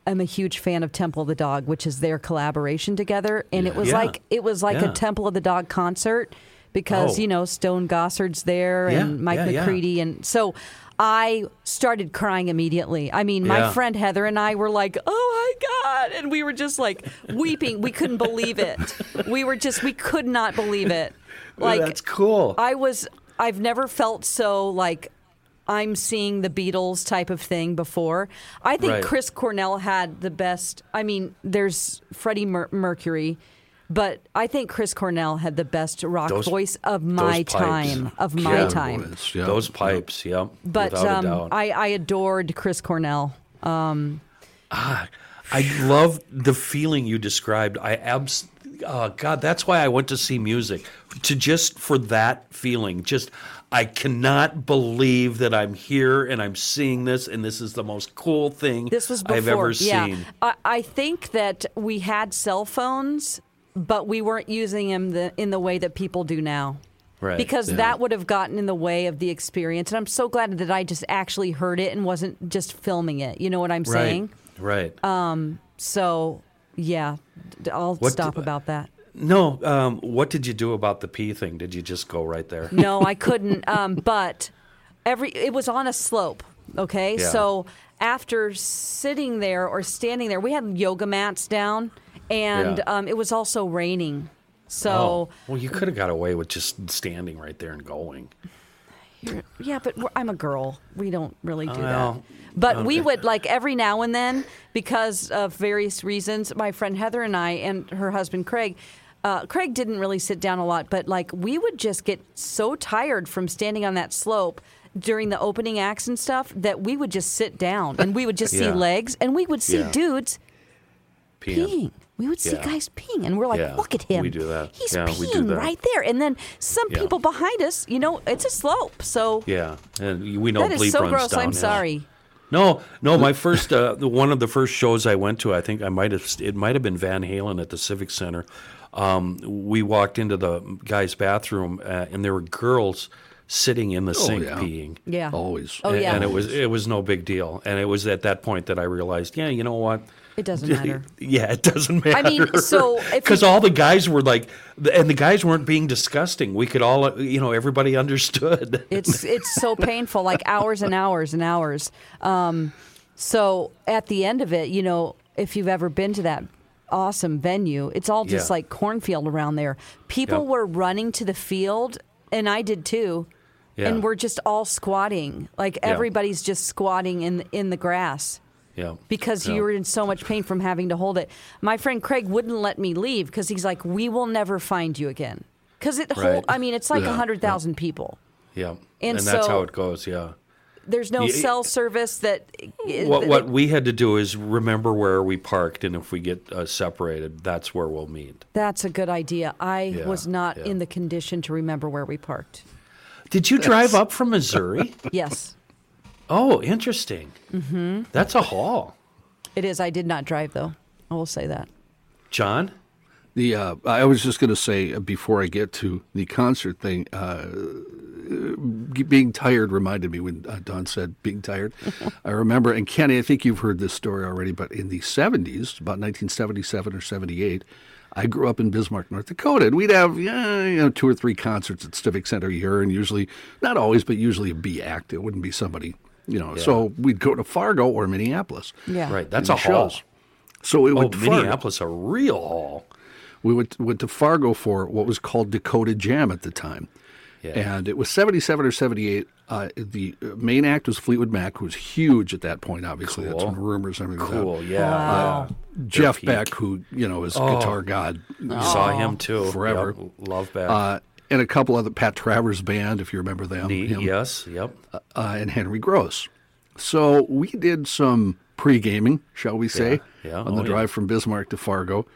am a huge fan of Temple of the Dog, which is their collaboration together, and it was Yeah. like it was like Yeah. a Temple of the Dog concert because Oh. you know Stone Gossard's there Yeah, and Mike yeah, yeah. McCready, and so. I started crying immediately. I mean, my Yeah. friend Heather and I were like, "Oh my god!" and we were just like weeping. We couldn't believe it. We were just, we could not believe it. Like that's cool. I was I've never felt so like I'm seeing the Beatles type of thing before. I think Right. Chris Cornell had the best. I mean, there's Freddie Mer- Mercury, but I think Chris Cornell had the best rock Those- my of my time. Of my Yeah. time. Boys, yeah. Those pipes, yeah, But without a um, doubt. I, I adored Chris Cornell. Um, ah, I love the feeling you described. I abs- oh God, that's why I went to see music to just for that feeling. Just I cannot believe that I'm here and I'm seeing this, and this is the most cool thing This was before. I've ever yeah. seen. I, I think that we had cell phones, but we weren't using them the, in the way that people do now. Right. Because Yeah. that would have gotten in the way of the experience. And I'm so glad that I just actually heard it and wasn't just filming it. You know what I'm saying? Right. Right. So, yeah, I'll What stop do- about that. no. Um, what did you do about the pee thing? Did you just go right there? No, I couldn't. Um, but every it was on a slope. Okay, Yeah. so after sitting there or standing there, we had yoga mats down, and Yeah. um, it was also raining. So Oh, well, you could have got away with just standing right there and going. yeah, but I'm a girl. We don't really do that. But we would like every now and then because of various reasons. My friend Heather and I and her husband Craig. Uh, Craig didn't really sit down a lot, but like we would just get so tired from standing on that slope during the opening acts and stuff that we would just sit down and we would just see legs and we would see Yeah. dudes Peeing. peeing. We would see Yeah. guys peeing, and we're like, Yeah, "Look at him! we do that. He's Yeah, we do peeing that. right there." And then some Yeah. people behind us, you know, it's a slope, so Yeah, and we know that is bleep so runs gross. I'm sorry. No, no. My first, uh, one of the first shows I went to, I think I might have, it might have been Van Halen at the Civic Center. Um, we walked into the guy's bathroom, uh, and there were girls sitting in the sink yeah. peeing. Yeah. Always. Oh A- yeah. and it was it was no big deal. And it was at that point that I realized, yeah, you know what? It doesn't matter. Yeah, it doesn't matter. I mean, so because all the guys were like, and the guys weren't being disgusting. We could all, you know, everybody understood. It's it's so painful, like hours and hours and hours. Um, so at the end of it, you know, if you've ever been to that awesome venue, it's all just Yeah. like cornfield around there. People Yep. were running to the field, and I did too. Yeah. And we're just all squatting, like Yeah. everybody's just squatting in in the grass. Yeah, because Yeah. you were in so much pain from having to hold it. My friend Craig wouldn't let me leave because he's like, "We will never find you again." Because it Right. hold, I mean, it's like a Yeah, hundred thousand people. yeah, And and, that's so- how it goes. Yeah. There's no cell service that. What that- what we had to do is remember where we parked, and if we get uh, separated, that's where we'll meet. That's a good idea. I Yeah, was not yeah. in the condition to remember where we parked. Did you drive up from Missouri? Yes, oh, interesting. Mm-hmm. That's a haul, it is. I did not drive though. I will say that. John. The uh, I was just going to say uh, before I get to the concert thing, uh, being tired reminded me when uh, Dawn said being tired. I remember, and Kenny, I think you've heard this story already, but in the '70s, about 1977 or '78, I grew up in Bismarck, North Dakota, and we'd have yeah, you know two or three concerts at Civic Center a year, and usually not always, but usually a B act. It wouldn't be somebody, you know. So we'd go to Fargo or Minneapolis. Yeah. Right, that's a the haul. So we Oh, went to Fargo. Minneapolis, a real haul. We went, went to Fargo for what was called Dakota Jam at the time. Yeah. And it was 77 or 78. Uh, the uh, main act was Fleetwood Mac, who was huge at that point, obviously. That's Cool. when rumors and everything. was Cool, out. yeah. Wow. yeah. Jeff. Beck, who, you know, is guitar god. Saw him too. Forever. Yep, Love back. Uh, and a couple other, Pat Travers Band, if you remember them. Neat, him, yes. Yep. uh, and Henry Gross. So we did some pre-gaming, shall we say, Yeah, yeah, on the oh, yeah. drive from Bismarck to Fargo.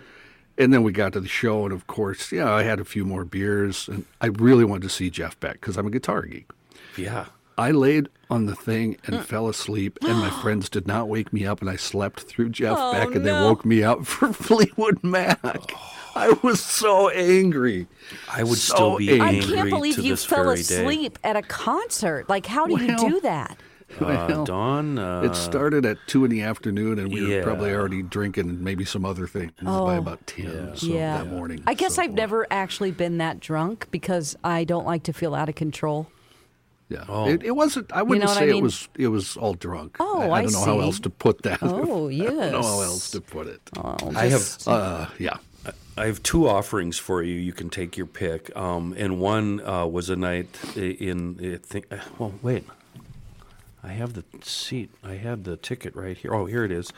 And then we got to the show, and of course, yeah, I had a few more beers, and I really wanted to see Jeff Beck because I'm a guitar geek. Yeah. I laid on the thing and fell asleep, and my friends did not wake me up, and I slept through Jeff Oh, Beck, and they woke me up for Fleetwood Mac. I was so angry. I would So still be angry. I can't believe to you fell very asleep at a concert. Like, how do Well, you do that? day. Uh, Well, Dawn. Uh, It started at two in the afternoon, and we were probably already drinking and maybe some other things by about ten so, Oh. yeah. that morning. I guess So, I've never actually been that drunk because I don't like to feel out of control. Yeah, Oh. it, it wasn't. I wouldn't what I say mean? it was. It was all drunk. Oh, I, I I don't know how else to put that. Oh, yes. I don't know how else to put it. Oh, I have Uh, yeah. I have two offerings for you. You can take your pick. Um, and one uh, was a night i- in. I think. uh, Well, wait. I have the seat. I have the ticket right here. Oh, here it is.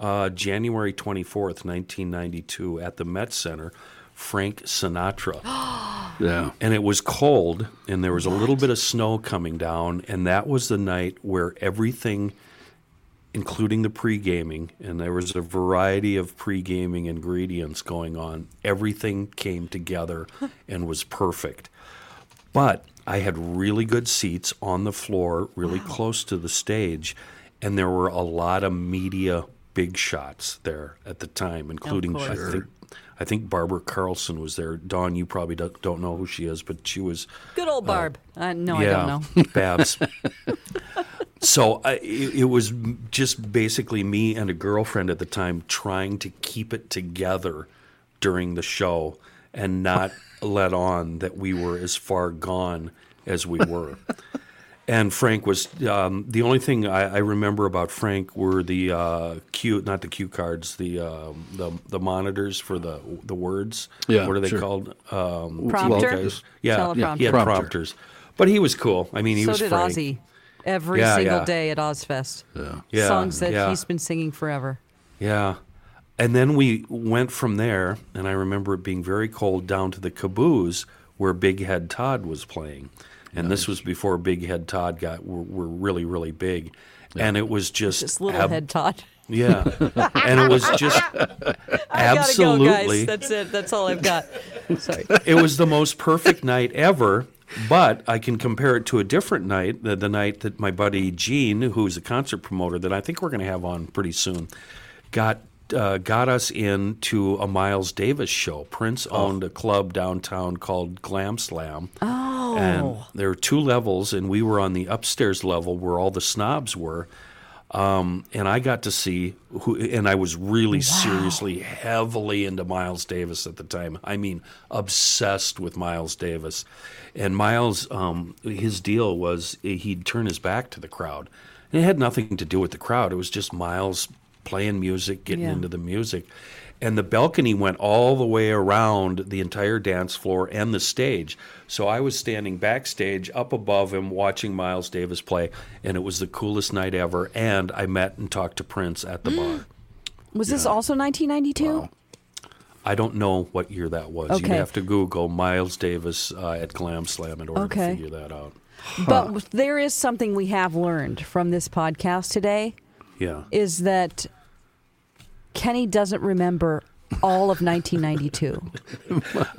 Uh, January twenty fourth, nineteen ninety two, at the Met Center. Frank Sinatra. Yeah. and it was cold and there was a little bit of snow coming down and that was the night where everything including the pre gaming, and there was a variety of pre gaming ingredients going on. Everything came together and was perfect. But I had really good seats on the floor, really close to the stage, and there were a lot of media big shots there at the time, including I think I think Barbara Carlson was there. Dawn, you probably don't, don't know who she is, but she was Good old Barb. uh, no, I don't know. Babs. so I, it, it was just basically me and a girlfriend at the time trying to keep it together during the show and not let on that we were as far gone as we were. And Frank was um, the only thing I, I remember about Frank were the uh, cue, not the cue cards, the um, the the monitors for the the words. Yeah, what are they sure. called? Um, Prompter? guys. Yeah, Teleprompter. he had Prompter. prompters, but he was cool. I mean, he so was did Frank. Ozzy. Every Yeah, single yeah. day at Ozzfest. Yeah, Songs that yeah. he's been singing forever. Yeah. And then we went from there, and I remember it being very cold down to the caboose where Big Head Todd was playing. And this was before Big Head Todd got were, were really really big, and it was just Just little ab- head Todd. yeah, and it was just I gotta go, absolutely guys. That's it. That's all I've got. Sorry. it was the most perfect night ever. But I can compare it to a different night, the, the night that my buddy Gene, who's a concert promoter that I think we're going to have on pretty soon, got uh, got us into a Miles Davis show. Prince owned a club downtown called Glam Slam. Oh. And there were two levels, and we were on the upstairs level where all the snobs were. Um, and I got to see who, and I was really seriously, heavily into Miles Davis at the time. I mean, obsessed with Miles Davis. And Miles, um, his deal was he'd turn his back to the crowd. And it had nothing to do with the crowd. It was just Miles playing music, getting Yeah. into the music. And the balcony went all the way around the entire dance floor and the stage. So I was standing backstage up above him watching Miles Davis play, and it was the coolest night ever. And I met and talked to Prince at the bar. Was this also 1992? I don't know what year that was. You'd have to Google Miles Davis uh, at Glam Slam in order Okay. to figure that out. But there is something we have learned from this podcast today Yeah. is that Kenny doesn't remember all of 1992.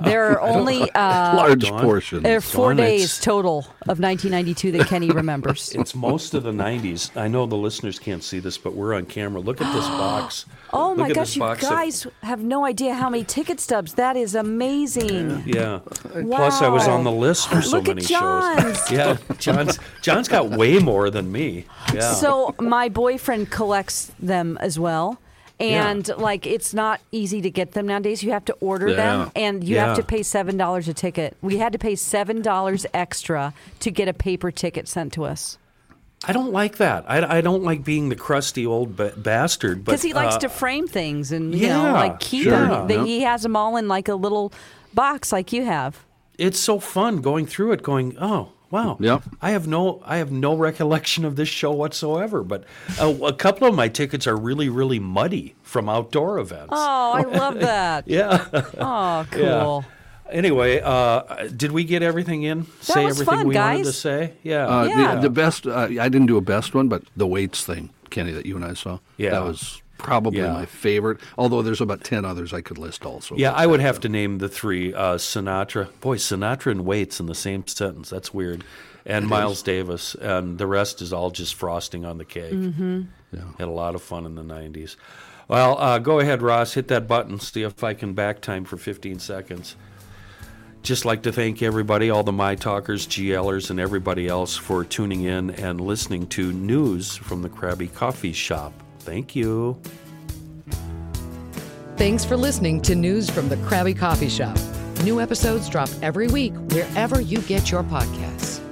there are only uh, Large Dawn? portion. there are four Dawn, days it's- total of 1992 that Kenny remembers. It's most of the 90s. I know the listeners can't see this, but we're on camera. Look at this box. Oh Look my gosh, you box of- guys have no idea how many ticket stubs. That is amazing. Yeah. Plus, I was on the list for so Look at many John's. shows. Yeah, John's John's got way more than me. Yeah. So my boyfriend collects them as well. And like it's not easy to get them nowadays. You have to order them and you have to pay seven dollars a ticket. We had to pay seven dollars extra to get a paper ticket sent to us. I don't like that. I, I don't like being the crusty old ba- bastard. Because he likes uh, to frame things and you yeah, know, like keep sure. them. They- He has them all in like a little box like you have. it's so fun going through it. Going, oh wow. Yep. I have no I have no recollection of this show whatsoever. But uh, a couple of my tickets are really really muddy from outdoor events. Oh, I love that. Yeah. Oh, cool. Yeah. Anyway, uh, did we get everything in? say was everything fun, we wanted to say? Yeah. Uh, Yeah. the, the best, uh, I didn't do a best one, but the Waits thing, Kenny, that you and I saw. Yeah. That was probably Yeah. my favorite, although there's about 10 others I could list also. Yeah, I would have to name the three uh, Sinatra. Boy, Sinatra and Waits in the same sentence. That's weird. And Miles Davis. And the rest is all just frosting on the cake. Mm-hmm. Had a lot of fun in the 90s. Well, uh, go ahead, Ross. Hit that button. See if I can back time for 15 seconds. Just like to thank everybody, all the My Talkers, GLers, and everybody else for tuning in and listening to news from the Krabby Coffee Shop. Thank you. Thanks for listening to News from the Krabby Coffee Shop. New episodes drop every week wherever you get your podcasts.